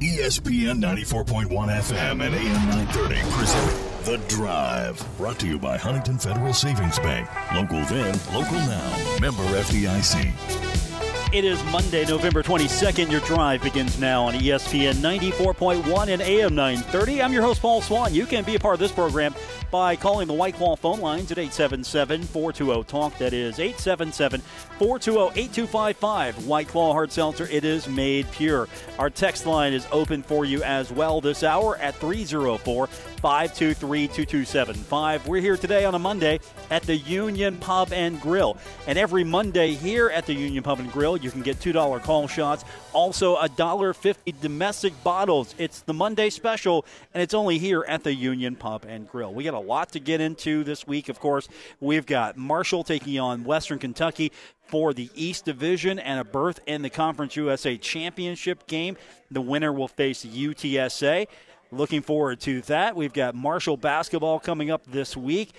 ESPN 94.1 FM and AM 930 present The Drive. Brought to you by Huntington Federal Savings Bank. Local then, local now. Member FDIC. It is Monday, November 22nd. Your drive begins now on ESPN 94.1 and AM 930. I'm your host, Paul Swann. You can be a part of this program by calling the White Claw phone lines at 877 420 TALK. That is 877 420 8255. White Claw Hard Seltzer, it is made pure. Our text line is open for you as well this hour at 304 523 2275. We're here today on a Monday at the Union Pub and Grill. And every Monday here at the Union Pub and Grill, you can get $2 call shots, also $1.50 domestic bottles. It's the Monday special, and it's only here at the Union Pub and Grill. We got a lot to get into this week, of course. We've got Marshall taking on Western Kentucky for the East Division and a berth in the Conference USA Championship game. The winner will face UTSA. Looking forward to that. We've got Marshall basketball coming up this week.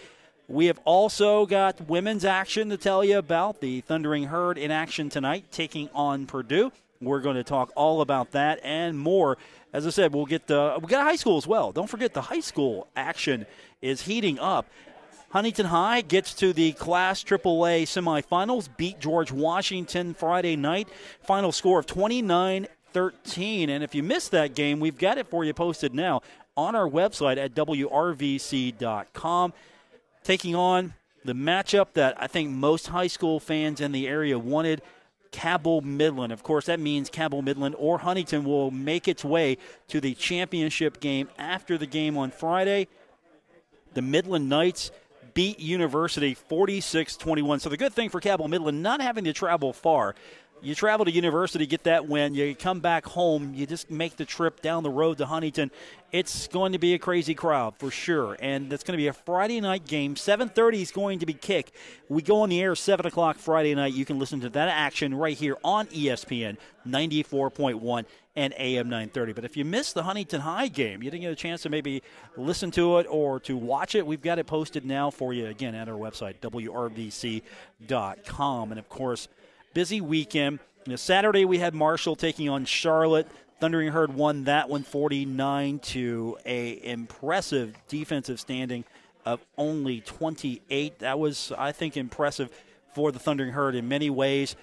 We have also got women's action to tell you about. The Thundering Herd in action tonight, taking on Purdue. We're going to talk all about that and more. As I said, we'll get the we got high school as well. Don't forget the high school action is heating up. Huntington High gets to the Class AAA semifinals, beat George Washington Friday night. Final score of 29 13. And if you missed that game, we've got it for you posted now on our website at WRVC.com. Taking on the matchup that I think most high school fans in the area wanted. Cabell Midland. Of course, that means Cabell Midland or Huntington will make its way to the championship game after the game on Friday. The Midland Knights beat University 46 21. So, the good thing for Cabell Midland, not having to travel far, you travel to university, get that win. You come back home, you just make the trip down the road to Huntington. It's going to be a crazy crowd for sure, and it's going to be a Friday night game. 7:30 is going to be kick. We go on the air 7 o'clock Friday night. You can listen to that action right here on ESPN 94.1 and AM 930. But if you missed the Huntington High game, you didn't get a chance to maybe listen to it or to watch it, we've got it posted now for you again at our website wrvc.com, and of course busy weekend. You know, Saturday we had Marshall taking on Charlotte. Thundering Herd won that one 49 to a impressive defensive standing of only 28. That was, I think, impressive for the Thundering Herd in many ways,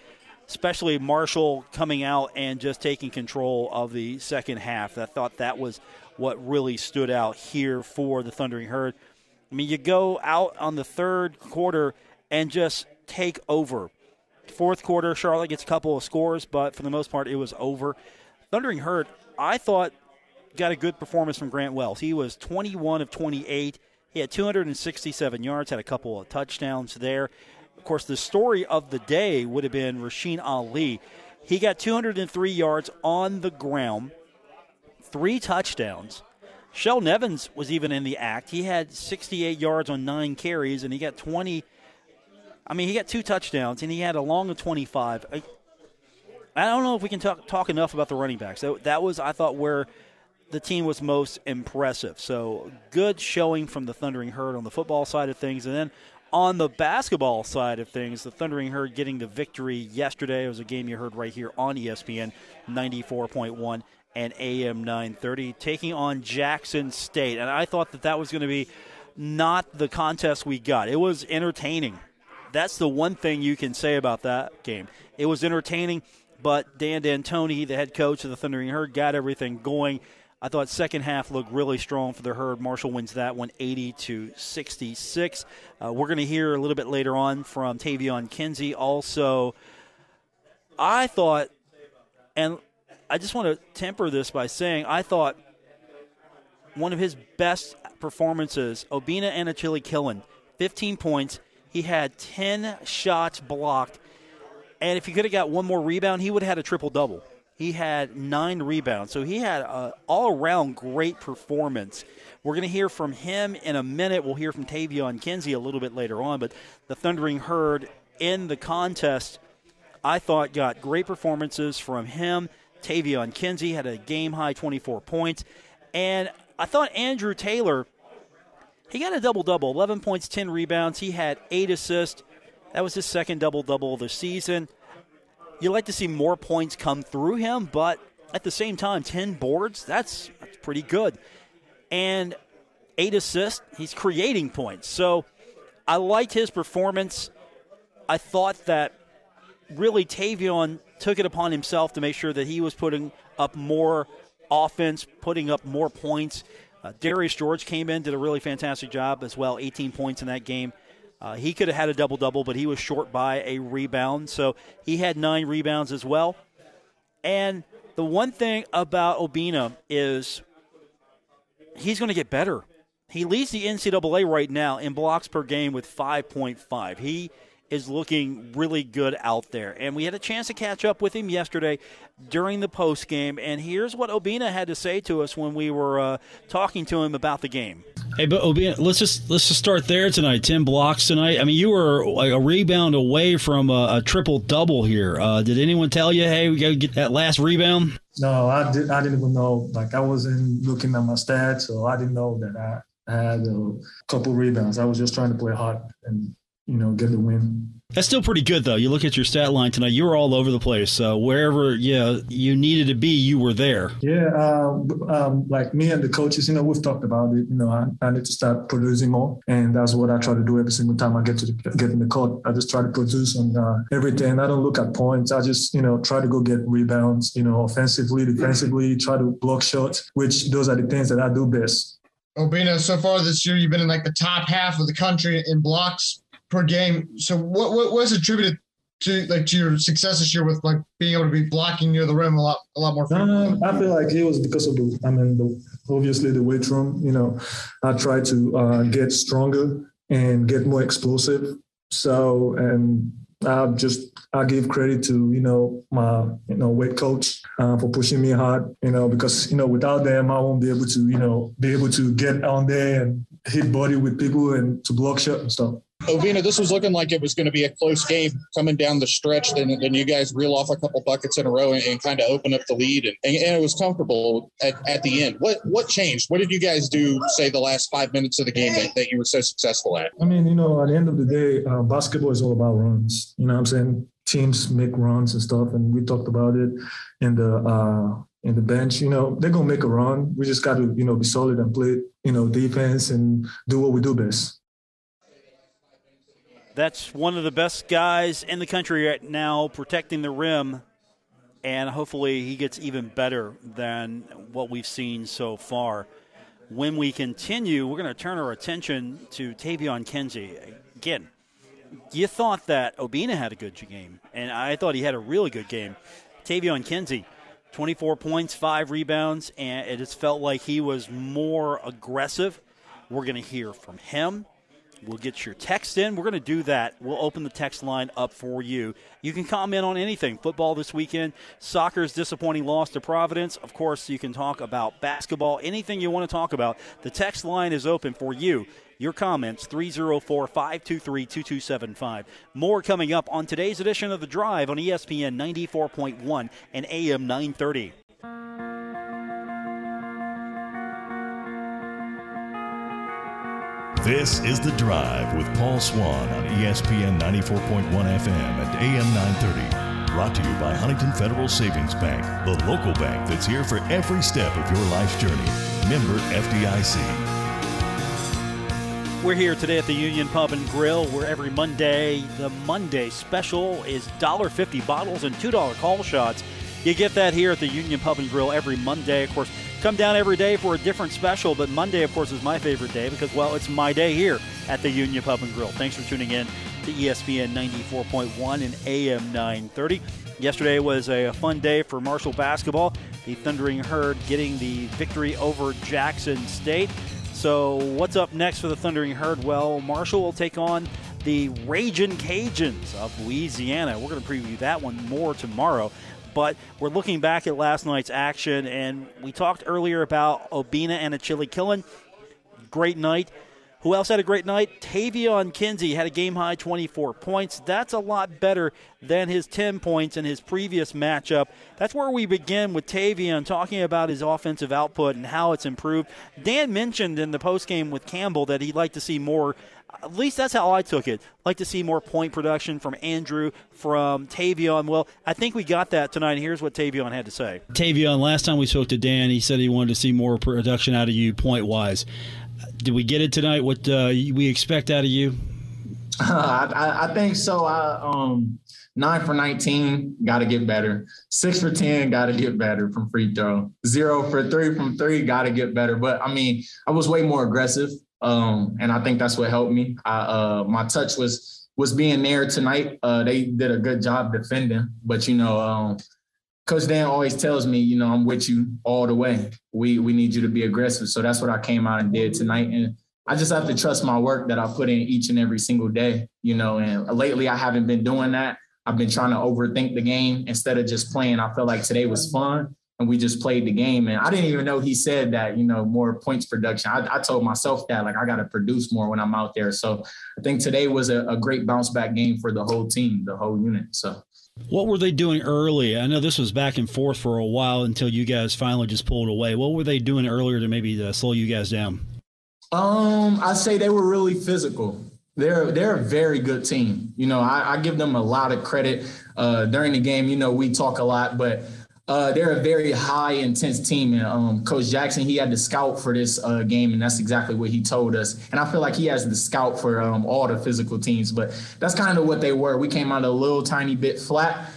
especially Marshall coming out and just taking control of the second half. I thought that was what really stood out here for the Thundering Herd. I mean, you go out on the third quarter and just take over. Fourth quarter, Charlotte gets a couple of scores, but for the most part, it was over. Thundering Herd, I thought, got a good performance from Grant Wells. He was 21 of 28. He had 267 yards, had a couple of touchdowns there. Of course, the story of the day would have been Rasheen Ali. He got 203 yards on the ground, three touchdowns. Sheldon Evans was even in the act. He had 68 yards on nine carries, and he got 20- I mean, he got two touchdowns and he had a long of 25. I, don't know if we can talk, talk enough about the running backs. That, that was, I thought, where the team was most impressive. So good showing from the Thundering Herd on the football side of things. And then on the basketball side of things, the Thundering Herd getting the victory yesterday. It was a game you heard right here on ESPN 94.1 and AM 930, taking on Jackson State. And I thought that that was going to be not the contest we got. It was entertaining that's the one thing you can say about that game. It was entertaining, but Dan D'Antoni, the head coach of the Thundering Herd, got everything going. I thought second half looked really strong for the Herd. Marshall wins that one 80 to 66. Uh, we're going to hear a little bit later on from Taevion Kinsey. Also, I thought, and I just want to temper this by saying, I thought one of his best performances, Obinna Anochili-Killen, 15 points, he had 10 shots blocked. And if he could have got one more rebound, he would have had a triple double. He had nine rebounds. So he had an all around great performance. We're going to hear from him in a minute. We'll hear from Taevion Kinsey a little bit later on. But the Thundering Herd in the contest, I thought, got great performances from him. Taevion Kinsey had a game high 24 points. And I thought Andrew Taylor he got a double double 11 points, 10 rebounds. He had eight assists. That was his second double double of the season. You like to see more points come through him, but at the same time, 10 boards, that's, that's pretty good. And eight assists, he's creating points. So I liked his performance. I thought that really Taevion took it upon himself to make sure that he was putting up more offense, putting up more points. Uh, Darius George came in, did a really fantastic job as well, 18 points in that game. Uh, he could have had a double double, but he was short by a rebound. So he had nine rebounds as well. And the one thing about Obinna is he's going to get better. He leads the NCAA right now in blocks per game with 5.5. He is looking really good out there. And we had a chance to catch up with him yesterday during the post game. And here's what Obinna had to say to us when we were uh, talking to him about the game. Hey, but Obinna, let's just let's just start there tonight. Ten blocks tonight. I mean, you were like a rebound away from a, a triple double here. Uh, did anyone tell you, hey, we got to get that last rebound? No, I did. I didn't even know. Like I wasn't looking at my stats, so I didn't know that I had a couple rebounds. I was just trying to play hard and you know get the win. That's still pretty good, though. You look at your stat line tonight; you were all over the place. Uh, wherever yeah you needed to be, you were there. Yeah, uh, um, like me and the coaches, you know, we've talked about it. You know, I, I, need to start producing more, and that's what I try to do every single time I get to the, get in the court. I just try to produce on uh, everything. I don't look at points. I just you know try to go get rebounds. You know, offensively, defensively, try to block shots, which those are the things that I do best. Obinna, so far this year, you've been in like the top half of the country in blocks per game. So what what was attributed to like to your success this year with like being able to be blocking near the rim a lot a lot more? Um, I feel like it was because of the I mean the, obviously the weight room. You know, I try to uh, get stronger and get more explosive. So and I just I give credit to you know my you know weight coach uh, for pushing me hard. You know because you know without them I won't be able to you know be able to get on there and hit body with people and to block shot and stuff. Obinna, this was looking like it was going to be a close game coming down the stretch. Then, then you guys reel off a couple buckets in a row and, and kind of open up the lead, and, and, it was comfortable at, at the end. What what changed? What did you guys do, say, the last five minutes of the game that, that you were so successful at? I mean, you know, at the end of the day, uh, basketball is all about runs. You know what I'm saying? Teams make runs and stuff, and we talked about it in the uh, in the bench. You know, they're gonna make a run. We just got to you know be solid and play you know defense and do what we do best. That's one of the best guys in the country right now protecting the rim, and hopefully he gets even better than what we've seen so far. When we continue, we're going to turn our attention to Taevion Kinsey. Again, you thought that Obinna had a good game, and I thought he had a really good game. Taevion Kinsey, 24 points, five rebounds, and it just felt like he was more aggressive. We're going to hear from him We'll get your text in. We're going to do that. We'll open the text line up for you. You can comment on anything. Football this weekend, soccer's disappointing loss to Providence. Of course, you can talk about basketball, anything you want to talk about. The text line is open for you. Your comments 304 523 2275. More coming up on today's edition of The Drive on ESPN 94.1 and AM 930. This is The Drive with Paul Swann on ESPN 94.1 FM and AM 930. Brought to you by Huntington Federal Savings Bank, the local bank that's here for every step of your life's journey. Member FDIC. We're here today at the Union Pub and Grill, where every Monday, the Monday special is $1.50 bottles and $2 call shots. You get that here at the Union Pub and Grill every Monday. Of course, come down every day for a different special, but Monday, of course, is my favorite day because, well, it's my day here at the Union Pub and Grill. Thanks for tuning in to ESPN 94.1 and AM 930. Yesterday was a fun day for Marshall basketball. The Thundering Herd getting the victory over Jackson State. So, what's up next for the Thundering Herd? Well, Marshall will take on the Raging Cajuns of Louisiana. We're going to preview that one more tomorrow. But we're looking back at last night's action, and we talked earlier about Obinna Anochili-Killen. Great night. Who else had a great night? Taevion Kinsey had a game high 24 points. That's a lot better than his 10 points in his previous matchup. That's where we begin with Taevion talking about his offensive output and how it's improved. Dan mentioned in the postgame with Campbell that he'd like to see more At least that's how I took it. like to see more point production from Andrew, from Taevion. Well, I think we got that tonight. Here's what Taevion had to say. Taevion, last time we spoke to Dan, he said he wanted to see more production out of you point wise. Did we get it tonight? What uh, we expect out of you? Uh, I, I, think so. I um nine for nineteen, got to get better. Six for ten, got to get better from free throw. Zero for three from three, got to get better. But I mean, I was way more aggressive, um, and I think that's what helped me. I, uh, my touch was was being there tonight. Uh, they did a good job defending, but you know, um, Coach Dan always tells me, you know, I'm with you all the way. We we need you to be aggressive. So that's what I came out and did tonight, and I just have to trust my work that I put in each and every single day, you know. And lately, I haven't been doing that. I've been trying to overthink the game instead of just playing. I felt like today was fun and we just played the game. And I didn't even know he said that, you know, more points production. I, I told myself that, like, I got to produce more when I'm out there. So I think today was a, a great bounce back game for the whole team, the whole unit. So. What were they doing early? I know this was back and forth for a while until you guys finally just pulled away. What were they doing earlier to maybe uh, slow you guys down? Um, I say they were really physical. They're they're a very good team. You know, I, I give them a lot of credit uh, during the game. You know, we talk a lot, but uh, they're a very high intense team. And um, Coach Jackson, he had to scout for this uh, game, and that's exactly what he told us. And I feel like he has the scout for um, all the physical teams, but that's kind of what they were. We came out a little tiny bit flat.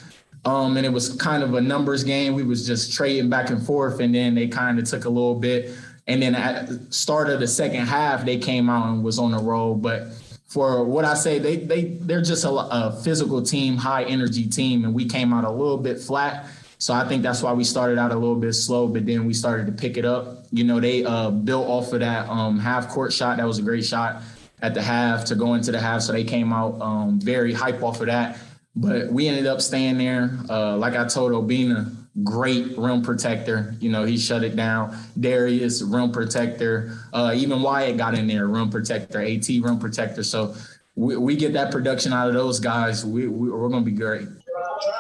Um, and it was kind of a numbers game. We was just trading back and forth, and then they kind of took a little bit and then at the start of the second half, they came out and was on the roll. But for what I say, they they they're just a, a physical team, high energy team, and we came out a little bit flat. So I think that's why we started out a little bit slow, but then we started to pick it up. You know, they uh, built off of that um, half court shot. That was a great shot at the half to go into the half. So they came out um, very hype off of that. But we ended up staying there. Uh, like I told Obinna, great rim protector. You know, he shut it down. Darius, rim protector. Uh, even Wyatt got in there, rim protector. AT, rim protector. So we, we get that production out of those guys. We, we, are going to be great.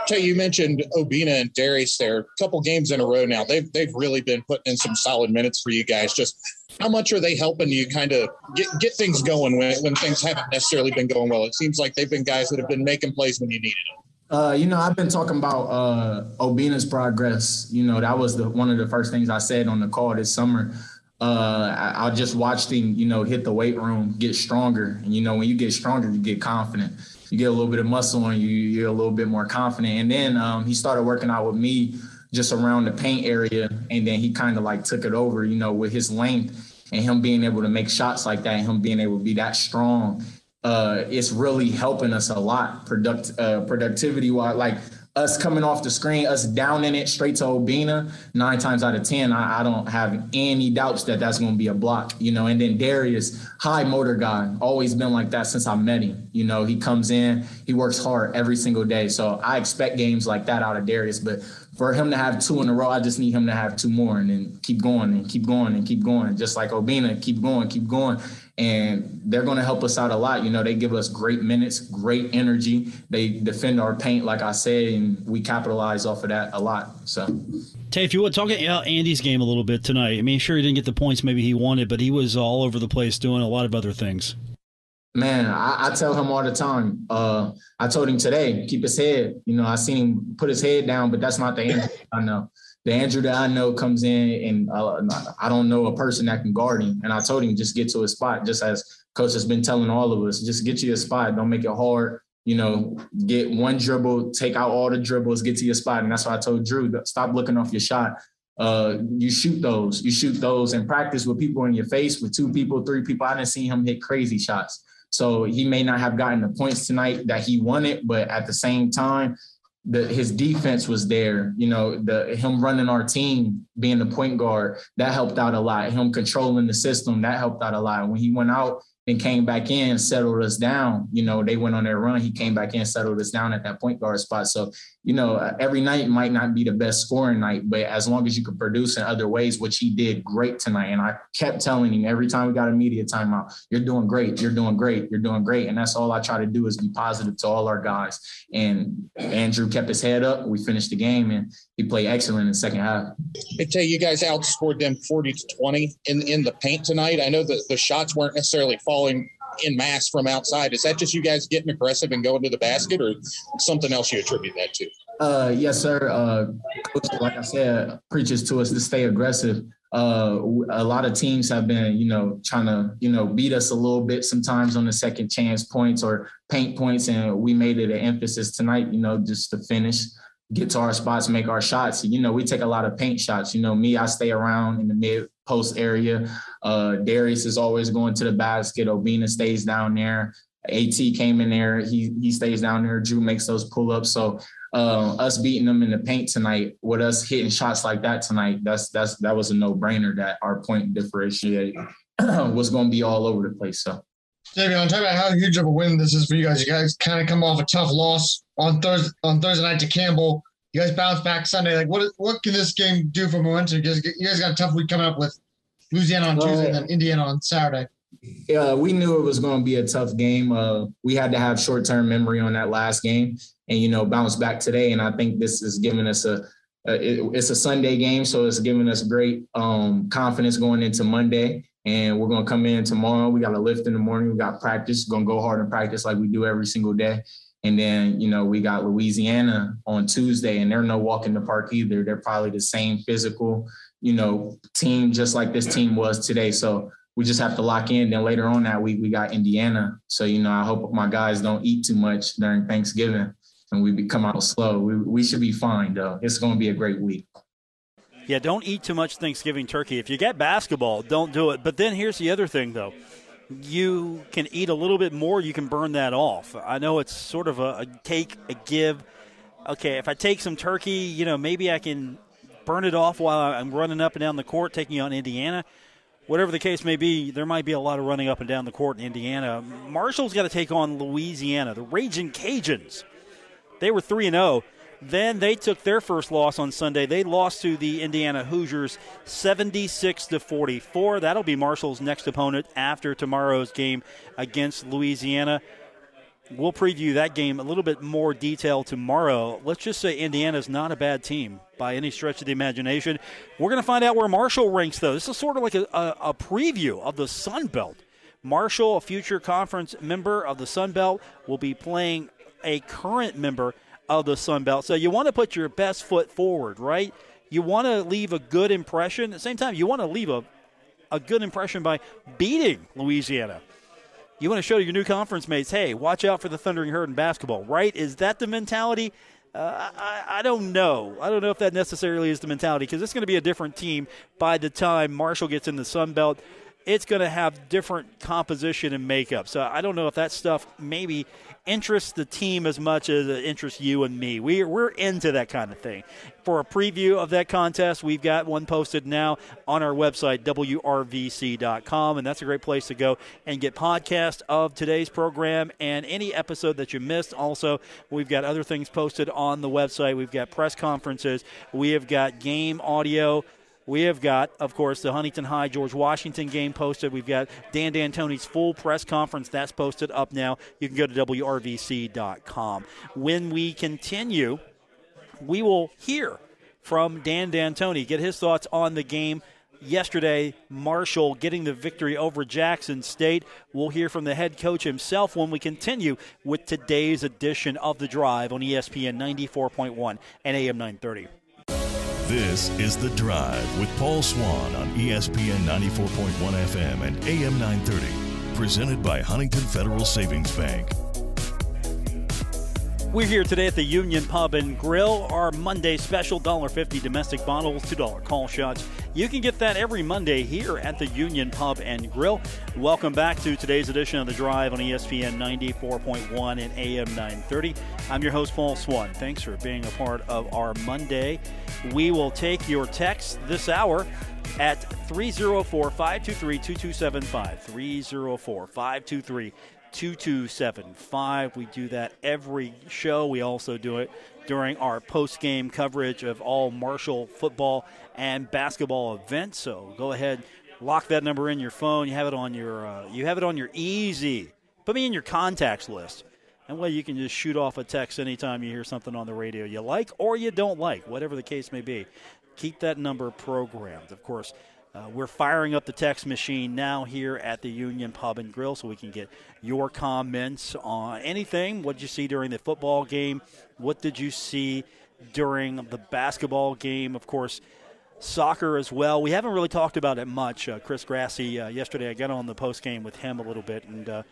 Jay, you mentioned Obinna and Darius there. A couple games in a row now. They've they've really been putting in some solid minutes for you guys. Just how much are they helping you kind of get get things going when when things haven't necessarily been going well? It seems like they've been guys that have been making plays when you needed them. Uh, you know, I've been talking about uh, Obinna's progress. You know, that was the one of the first things I said on the call this summer. Uh, I, I just watched him, you know, hit the weight room, get stronger. And you know, when you get stronger, you get confident. You get a little bit of muscle on you, you're a little bit more confident. And then um, he started working out with me just around the paint area, and then he kind of like took it over, you know, with his length and him being able to make shots like that, and him being able to be that strong uh, it's really helping us a lot product uh, productivity wise. Like us coming off the screen, us downing it straight to Obinna, nine times out of ten, I, I don't have any doubts that that's going to be a block. You know, and then Darius, high motor guy, always been like that since I met him. You know, he comes in, he works hard every single day. So I expect games like that out of Darius, but for him to have two in a row, I just need him to have two more and then keep going and keep going and keep going. Just like Obinna, keep going, keep going and they're going to help us out a lot. You know, they give us great minutes, great energy. They defend our paint, like I said, and we capitalize off of that a lot. So, Tay, if you would talk about Andy's game a little bit tonight. I mean, sure he didn't get the points maybe he wanted, but he was all over the place doing a lot of other things. Man, I, I tell him all the time. Uh, I told him today, keep his head. You know, I seen him put his head down, but that's not the answer. I know the Andrew that I know comes in and uh, I don't know a person that can guard him. And I told him just get to a spot, just as coach has been telling all of us, just get to a spot. Don't make it hard. You know, get one dribble, take out all the dribbles, get to your spot. And that's why I told Drew, stop looking off your shot. Uh, you shoot those, you shoot those and practice with people in your face, with two people, three people. I didn't see him hit crazy shots. So he may not have gotten the points tonight that he wanted, but at the same time, the his defense was there. You know, the him running our team, being the point guard, that helped out a lot. Him controlling the system, that helped out a lot. When he went out and came back in, settled us down. You know, they went on their run. He came back in, settled us down at that point guard spot. So, you know, uh, every night might not be the best scoring night, but as long as you can produce in other ways, which he did great tonight. And I kept telling him every time we got a media timeout, you're doing great, you're doing great, you're doing great. And that's all I try to do is be positive to all our guys. And Andrew kept his head up. We finished the game and he played excellent in the second half. I tell you, you guys outscored them 40 to 20 in, in the paint tonight. I know that the shots weren't necessarily falling in mass from outside. Is that just you guys getting aggressive and going to the basket, or something else you attribute that to? Uh, yes, sir. Uh, coach, like I said, preaches to us to stay aggressive. Uh, a lot of teams have been, you know, trying to, you know, beat us a little bit sometimes on the second chance points or paint points, and we made it an emphasis tonight, you know, just to finish, get to our spots, make our shots. You know, we take a lot of paint shots. You know, me, I stay around in the mid post area. Uh, Darius is always going to the basket. Obinna stays down there. At came in there. He he stays down there. Drew makes those pull ups. So uh, us beating them in the paint tonight, with us hitting shots like that tonight, that's that's that was a no brainer. That our point differentiate was going to be all over the place. So. David, on talk about how huge of a win this is for you guys. You guys kind of come off a tough loss on Thursday on Thursday night to Campbell. You guys bounce back Sunday. Like, what what can this game do for momentum? You guys, you guys got a tough week coming up with Louisiana on Tuesday and then Indiana on Saturday. Yeah, we knew it was going to be a tough game. Uh, we had to have short term memory on that last game, and you know bounce back today. And I think this is giving us a, a it, it's a Sunday game, so it's giving us great um, confidence going into Monday. And we're gonna come in tomorrow. We got a lift in the morning. We got practice. We're gonna go hard in practice like we do every single day. And then, you know, we got Louisiana on Tuesday, and they're no walk in the park either. They're probably the same physical, you know, team just like this team was today. So we just have to lock in. Then later on that week, we got Indiana. So, you know, I hope my guys don't eat too much during Thanksgiving and we come out slow. We, we should be fine, though. It's to be a great week. Yeah, don't eat too much Thanksgiving turkey. If you get basketball, don't do it. But then here's the other thing, though. You can eat a little bit more, you can burn that off. I know it's sort of a, a take, a give. Okay, if I take some turkey, you know, maybe I can burn it off while I'm running up and down the court taking on Indiana whatever the case may be, there might be a lot of running up and down the court in Indiana. Marshall's got to take on Louisiana, the Raging Cajuns. They were 3 0. Then they took their first loss on Sunday. They lost to the Indiana Hoosiers 76 to 44. That'll be Marshall's next opponent after tomorrow's game against Louisiana. We'll preview that game a little bit more detail tomorrow. Let's just say Indiana's not a bad team by any stretch of the imagination. We're going to find out where Marshall ranks, though. This is sort of like a, a, a preview of the Sun Belt. Marshall, a future conference member of the Sun Belt, will be playing a current member of the Sun Belt. So you want to put your best foot forward, right? You want to leave a good impression. At the same time, you want to leave a, a good impression by beating Louisiana. You want to show your new conference mates, hey, watch out for the Thundering Herd in basketball, right? Is that the mentality? Uh, I, I, don't know. I don't know if that necessarily is the mentality because it's going to be a different team by the time Marshall gets in the Sun Belt. It's going to have different composition and makeup. So I don't know if that stuff maybe interests the team as much as it interests you and me. We're, we're into that kind of thing. For a preview of that contest, we've got one posted now on our website, WRVC.com, and that's a great place to go and get podcast of today's program and any episode that you missed. Also, we've got other things posted on the website. We've got press conferences, we have got game audio we have got, of course, the Huntington High George Washington game posted. We've got Dan D'Antoni's full press conference that's posted up now. You can go to WRVC.com. When we continue, we will hear from Dan D'Antoni, get his thoughts on the game yesterday, Marshall getting the victory over Jackson State. We'll hear from the head coach himself when we continue with today's edition of The Drive on ESPN 94.1 and AM 930. This is The Drive with Paul Swann on ESPN 94.1 FM and AM 930. Presented by Huntington Federal Savings Bank. We're here today at the Union Pub and Grill. Our Monday special $1.50 domestic bottles, $2 call shots. You can get that every Monday here at the Union Pub and Grill. Welcome back to today's edition of The Drive on ESPN 94.1 and AM 930. I'm your host, Paul Swann. Thanks for being a part of our Monday. We will take your text this hour at 304 523 2275. 304 523 2275. We do that every show. We also do it during our post game coverage of all Marshall football and basketball events. So go ahead, lock that number in your phone. You have it on your uh, you have it on your easy. Put me in your contacts list. And well, you can just shoot off a text anytime you hear something on the radio you like or you don't like, whatever the case may be. Keep that number programmed. Of course, Uh, we're firing up the text machine now here at the Union Pub and Grill so we can get your comments on anything. What did you see during the football game? What did you see during the basketball game? Of course, soccer as well. We haven't really talked about it much. Uh, Chris Grassie, uh, yesterday I got on the post game with him a little bit, and uh,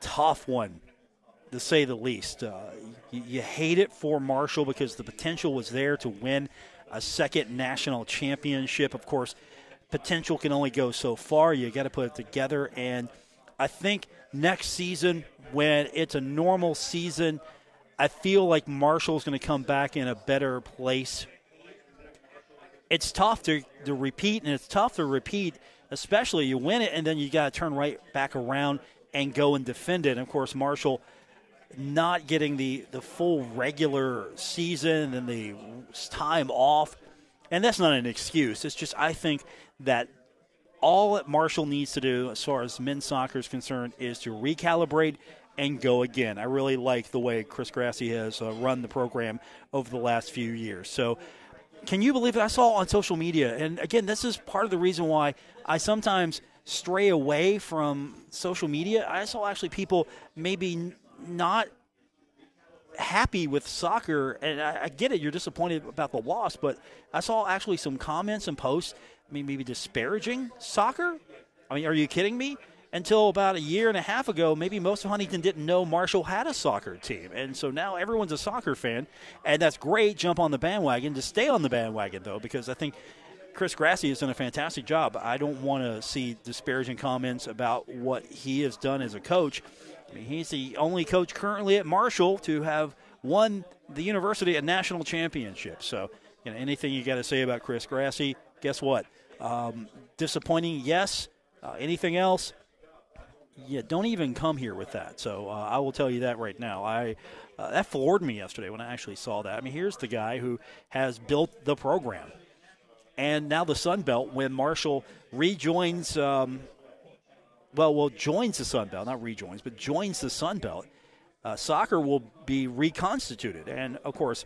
tough one to say the least. Uh, you, you hate it for Marshall because the potential was there to win a second national championship. Of course, potential can only go so far. You got to put it together. And I think next season, when it's a normal season, I feel like Marshall's going to come back in a better place. It's tough to, to repeat, and it's tough to repeat, especially you win it, and then you got to turn right back around and go and defend it. And of course, Marshall not getting the, the full regular season and the time off. And that's not an excuse. It's just, I think that all that Marshall needs to do, as far as men's soccer is concerned, is to recalibrate and go again. I really like the way Chris Grassie has uh, run the program over the last few years. So, can you believe it? I saw on social media, and again, this is part of the reason why I sometimes stray away from social media. I saw actually people maybe not happy with soccer, and I, I, get it. You're disappointed about the loss, but I saw actually some comments and posts, I mean, maybe disparaging soccer. I mean, are you kidding me? Until about a year and a half ago, maybe most of Huntington didn't know Marshall had a soccer team, and so now everyone's a soccer fan, and that's great. Jump on the bandwagon. To stay on the bandwagon though, because I think Chris Grassie has done a fantastic job. I don't want to see disparaging comments about what he has done as a coach. I mean, he's the only coach currently at Marshall to have won the university a national championship. So, you know, anything you got to say about Chris Grassie, guess what? Um, disappointing, yes. Uh, anything else? Yeah, don't even come here with that. So uh, I will tell you that right now. I uh, that floored me yesterday when I actually saw that. I mean, here's the guy who has built the program, and now the Sun Belt when Marshall rejoins um, well, well, joins the Sun Belt, not rejoins, but joins the Sun Belt, uh, soccer will be reconstituted. And of course,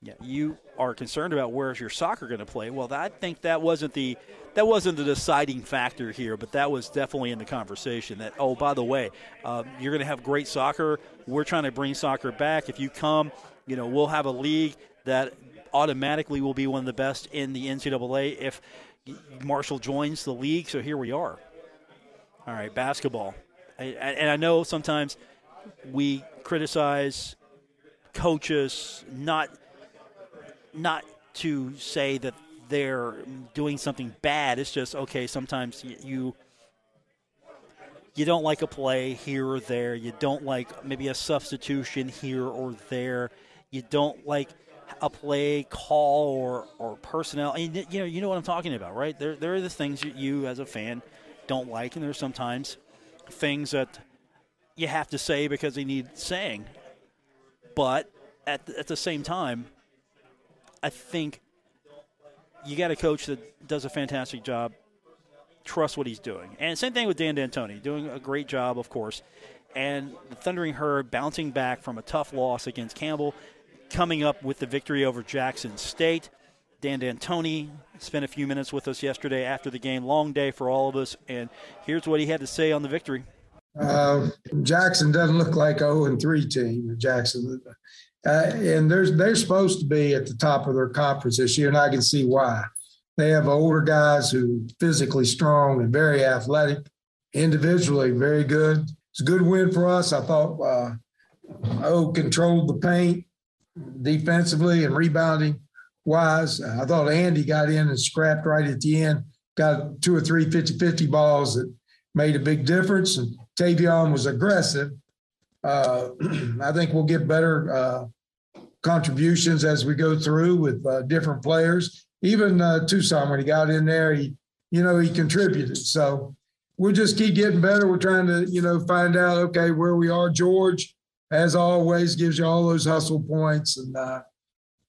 yeah, you are concerned about where's your soccer going to play. Well, I think that wasn't the that wasn't the deciding factor here, but that was definitely in the conversation. That oh, by the way, uh, you're going to have great soccer. We're trying to bring soccer back. If you come, you know, we'll have a league that automatically will be one of the best in the NCAA if Marshall joins the league. So here we are. All right, basketball. I, and I know sometimes we criticize coaches not not to say that they're doing something bad. It's just okay. Sometimes you you don't like a play here or there. You don't like maybe a substitution here or there. You don't like a play call or, or personnel. you know you know what I'm talking about, right? There there are the things that you as a fan don't like, and there's sometimes things that you have to say because they need saying. But at the, at the same time, I think you got a coach that does a fantastic job. Trust what he's doing, and same thing with Dan D'Antoni, doing a great job, of course. And the Thundering Herd bouncing back from a tough loss against Campbell, coming up with the victory over Jackson State. Dan D'Antoni spent a few minutes with us yesterday after the game. Long day for all of us, and here's what he had to say on the victory. Uh, Jackson doesn't look like a 0 and 3 team. Jackson, uh, and they're they're supposed to be at the top of their conference this year, and I can see why. They have older guys who physically strong and very athletic, individually very good. It's a good win for us. I thought uh, O controlled the paint defensively and rebounding wise. I thought Andy got in and scrapped right at the end, got two or three 50 50 balls that made a big difference. And Taevion was aggressive. Uh, I think we'll get better uh, contributions as we go through with uh, different players. Even uh, Tucson, when he got in there, he, you know, he contributed. So we'll just keep getting better. We're trying to, you know, find out, okay, where we are. George, as always, gives you all those hustle points. And,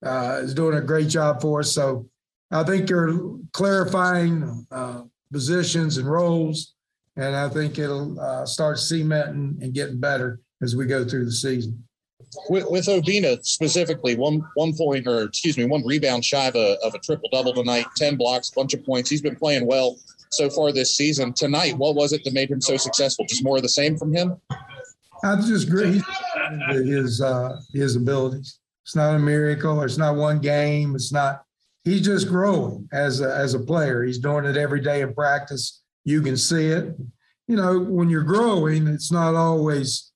uh, is doing a great job for us. So I think you're clarifying uh, positions and roles, and I think it'll uh, start cementing and getting better as we go through the season. with, with Obinna specifically, one one point or excuse me, one rebound shy of a, of a triple double tonight, ten blocks, bunch of points. He's been playing well so far this season. Tonight, what was it that made him so successful? Just more of the same from him. I just agree his uh, his abilities. It's not a miracle. It's not one game. It's not. He's just growing as a, as a player. He's doing it every day in practice. You can see it. You know, when you're growing, it's not always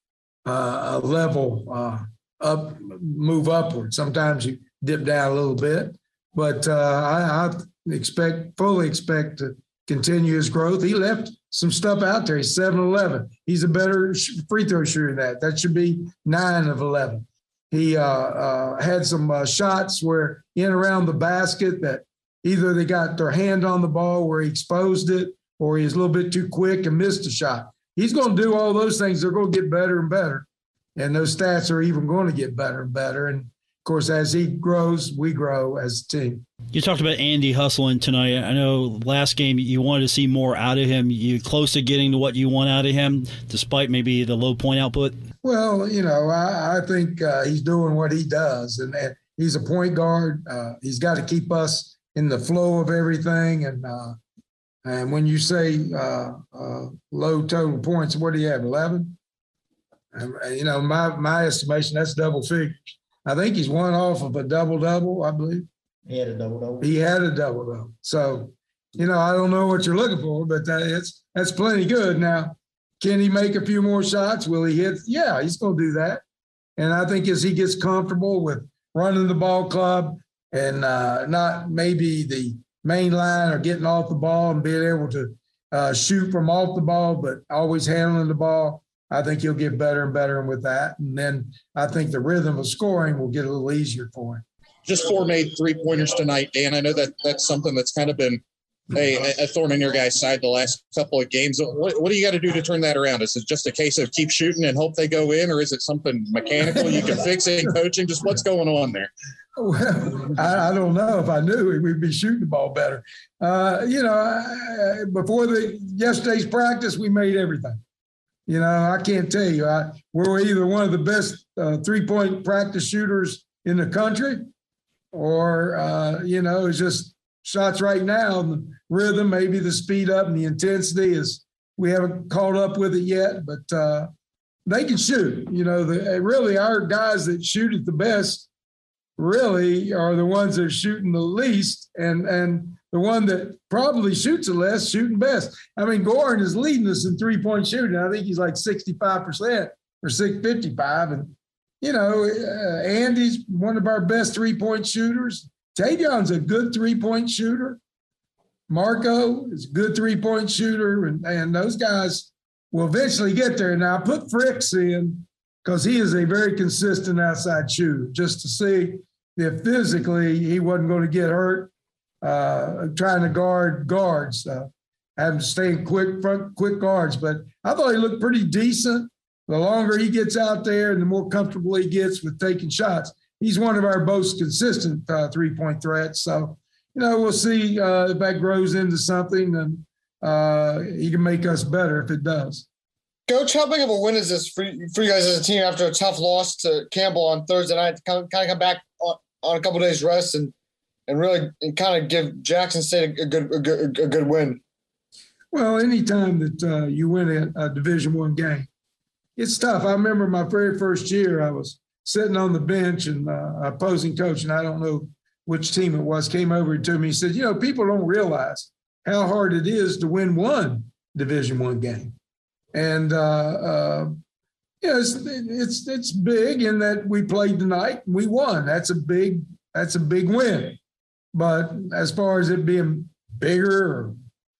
uh, a level uh, up, move upward. Sometimes you dip down a little bit, but uh, I, I expect, fully expect to continue his growth. He left some stuff out there. He's 7 11. He's a better free throw shooter than that. That should be 9 of 11. He uh, uh, had some uh, shots where in around the basket that either they got their hand on the ball where he exposed it or he's a little bit too quick and missed a shot. He's going to do all those things. They're going to get better and better. And those stats are even going to get better and better. And course, as he grows, we grow as a team. You talked about Andy hustling tonight. I know last game you wanted to see more out of him. You close to getting to what you want out of him, despite maybe the low point output. Well, you know, I, I think uh, he's doing what he does, and, and he's a point guard. Uh, he's got to keep us in the flow of everything. And uh, and when you say uh, uh, low total points, what do you have? Eleven. You know, my my estimation that's double figures. I think he's one off of a double double. I believe he had a double double. He had a double double. So, you know, I don't know what you're looking for, but that's that's plenty good. Now, can he make a few more shots? Will he hit? Yeah, he's going to do that. And I think as he gets comfortable with running the ball club and uh, not maybe the main line or getting off the ball and being able to uh, shoot from off the ball, but always handling the ball, I think he'll get better and better with that. And then I think the rhythm of scoring will get a little easier for him. Just four made three pointers tonight, Dan. I know that that's something that's kind of been a, a thorn in your guys' side the last couple of games. What, what do you got to do to turn that around? Is it just a case of keep shooting and hope they go in, or is it something mechanical you can fix it in coaching? Just what's going on there? Well, I, I, don't know. If I knew, we'd be shooting the ball better. Uh, you know, I, before the yesterday's practice, we made everything. You know, I can't tell you. I, we're either one of the best uh, three-point practice shooters in the country, or uh, you know, it's just shots right now. The rhythm, maybe the speed up and the intensity is we haven't caught up with it yet, but uh, they can shoot. You know, the, really our guys that shoot it the best really are the ones that are shooting the least, and and the one that probably shoots the less shooting best. I mean, Goran is leading us in three point shooting. I think he's like sixty five percent or six fifty five, and you know, uh, Andy's one of our best three point shooters. Taevion's a good three point shooter. Marko is a good three point shooter, and, and those guys will eventually get there. Now, I put Fricks in because he is a very consistent outside shooter, just to see if physically he wasn't going to get hurt uh, trying to guard guards, uh, having to stay in quick front, quick guards. But I thought he looked pretty decent. The longer he gets out there and the more comfortable he gets with taking shots, he's one of our most consistent uh, three point threats. So, you know, we'll see uh, if that grows into something and uh, he can make us better if it does. Coach, how big of a win is this for, for you guys as a team after a tough loss to Campbell on Thursday night kind of, kind of come back on, on a couple days rest and and really kind of give Jackson State a good a good, a good win? Well, anytime that uh, you win a, a Division One game, it's tough. I remember my very first year, I was sitting on the bench and uh, opposing coach, and I don't know which team it was, came over to me. He said, "You know, people don't realize how hard it is to win one Division One game." And uh, uh, yeah, it's, it's it's big in that we played tonight and we won. That's a big that's a big win. But as far as it being bigger or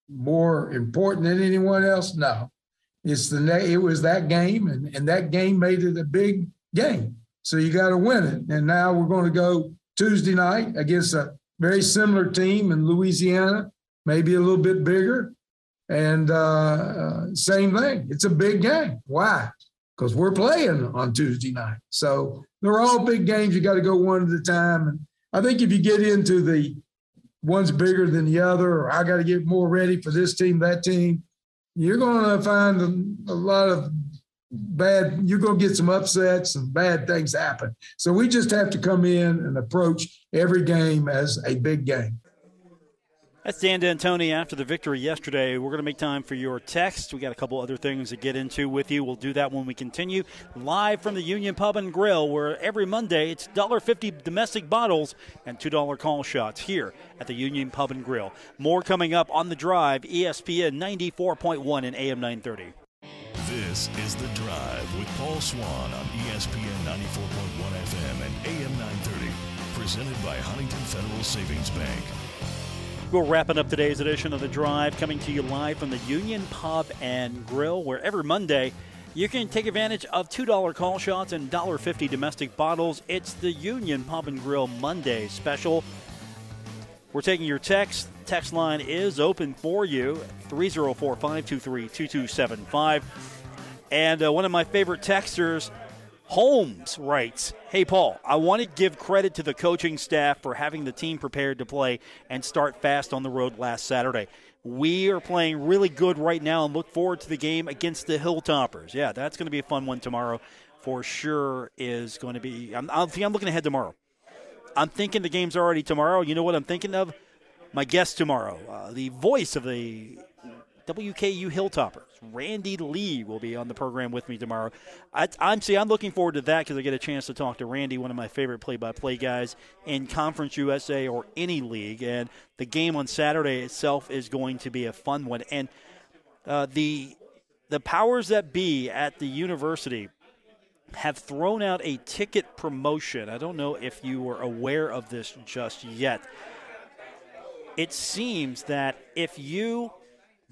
more important than anyone else, no. It's the it was that game, and, and that game made it a big game. So you got to win it. And now we're going to go Tuesday night against a very similar team in Louisiana, maybe a little bit bigger. And uh, uh, same thing. It's a big game. Why? Because we're playing on Tuesday night. So they're all big games. You got to go one at a time. And I think if you get into the one's bigger than the other, or I got to get more ready for this team, that team, you're going to find a, a, lot of bad, you're going to get some upsets and bad things happen. So we just have to come in and approach every game as a big game. That's Dan D'Antoni after the victory yesterday. We're going to make time for your text. We got a couple other things to get into with you. We'll do that when we continue live from the Union Pub and Grill, where every Monday it's $1.50 domestic bottles and $2 call shots here at the Union Pub and Grill. More coming up on the drive, ESPN 94.1 and AM 930. This is The Drive with Paul Swann on ESPN 94.1 FM and AM 930. Presented by Huntington Federal Savings Bank. We're wrapping up today's edition of The Drive, coming to you live from the Union Pub and Grill, where every Monday you can take advantage of $2 call shots and $1.50 domestic bottles. It's the Union Pub and Grill Monday special. We're taking your text. Text line is open for you 304 523 2275. And uh, one of my favorite texters, Holmes, writes Hey, Paul, I want to give credit to the coaching staff for having the team prepared to play and start fast on the road last Saturday. We are playing really good right now and look forward to the game against the Hilltoppers. Yeah, that's going to be a fun one tomorrow for sure. Is going to be. I'm, I'm, I'm looking ahead tomorrow. I'm thinking the game's already tomorrow. You know what I'm thinking of? My guest tomorrow, uh, the voice of the WKU Hilltoppers, Randy Lee, will be on the program with me tomorrow. I, am see, I'm looking forward to that because I get a chance to talk to Randy, one of my favorite play-by-play guys in Conference USA or any league. And the game on Saturday itself is going to be a fun one. And uh, the the powers that be at the university have thrown out a ticket promotion. I don't know if you were aware of this just yet. It seems that if you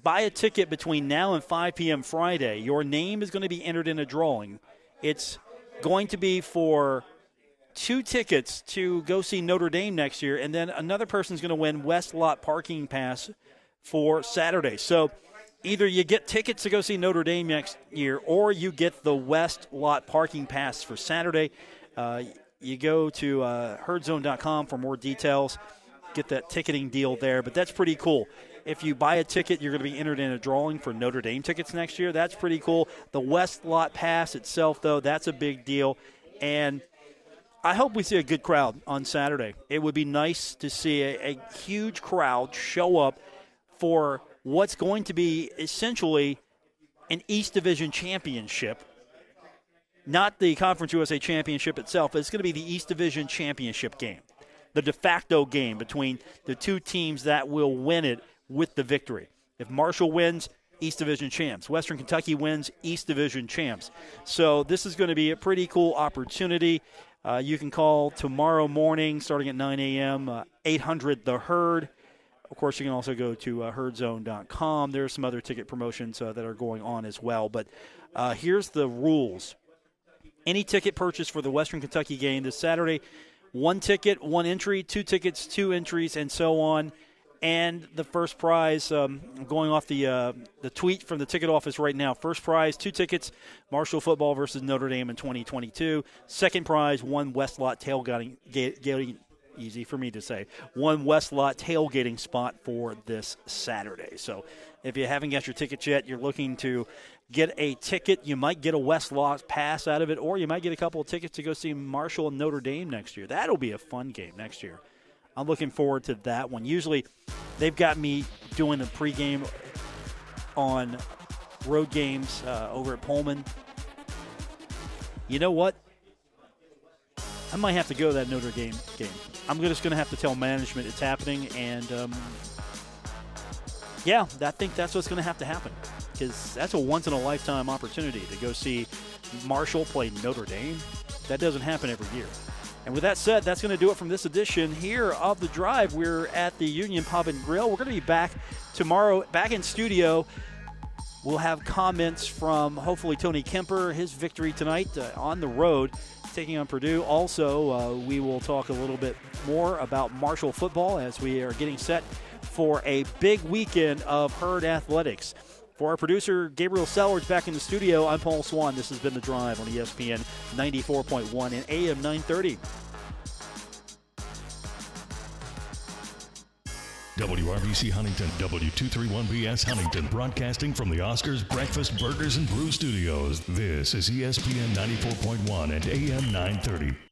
buy a ticket between now and 5 p.m. Friday, your name is going to be entered in a drawing. It's going to be for two tickets to go see Notre Dame next year, and then another person's going to win West Lot Parking Pass for Saturday. So either you get tickets to go see Notre Dame next year, or you get the West Lot Parking Pass for Saturday. Uh, you go to uh, herdzone.com for more details. Get that ticketing deal there, but that's pretty cool. If you buy a ticket, you're going to be entered in a drawing for Notre Dame tickets next year. That's pretty cool. The West Lot Pass itself, though, that's a big deal. And I hope we see a good crowd on Saturday. It would be nice to see a, a huge crowd show up for what's going to be essentially an East Division championship. Not the Conference USA championship itself, but it's going to be the East Division championship game, the de facto game between the two teams that will win it with the victory. If Marshall wins, East Division champs. Western Kentucky wins, East Division champs. So this is going to be a pretty cool opportunity. Uh, you can call tomorrow morning, starting at 9 a.m., uh, 800 The Herd. Of course, you can also go to uh, herdzone.com. There are some other ticket promotions uh, that are going on as well. But uh, here's the rules any ticket purchase for the Western Kentucky game this Saturday one ticket, one entry, two tickets, two entries, and so on. And the first prize, um, going off the uh, the tweet from the ticket office right now. First prize, two tickets, Marshall football versus Notre Dame in 2022. Second prize, one Westlot tailgating easy for me to say. One West Lot tailgating spot for this Saturday. So if you haven't got your ticket yet, you're looking to get a ticket. You might get a West Lot pass out of it, or you might get a couple of tickets to go see Marshall and Notre Dame next year. That'll be a fun game next year. I'm looking forward to that one. Usually, they've got me doing the pregame on road games uh, over at Pullman. You know what? I might have to go to that Notre Dame game. I'm just going to have to tell management it's happening, and um, yeah, I think that's what's going to have to happen because that's a once in a lifetime opportunity to go see Marshall play Notre Dame. That doesn't happen every year. And with that said, that's going to do it from this edition here of The Drive. We're at the Union Pub and Grill. We're going to be back tomorrow, back in studio. We'll have comments from hopefully Tony Kemper, his victory tonight uh, on the road taking on Purdue. Also, uh, we will talk a little bit more about Marshall football as we are getting set for a big weekend of herd athletics. For our producer, Gabriel Sellers, back in the studio, I'm Paul Swann. This has been The Drive on ESPN 94.1 and AM 930. WRVC Huntington, W231BS Huntington, broadcasting from the Oscars Breakfast Burgers and Brew Studios. This is ESPN 94.1 and AM 930.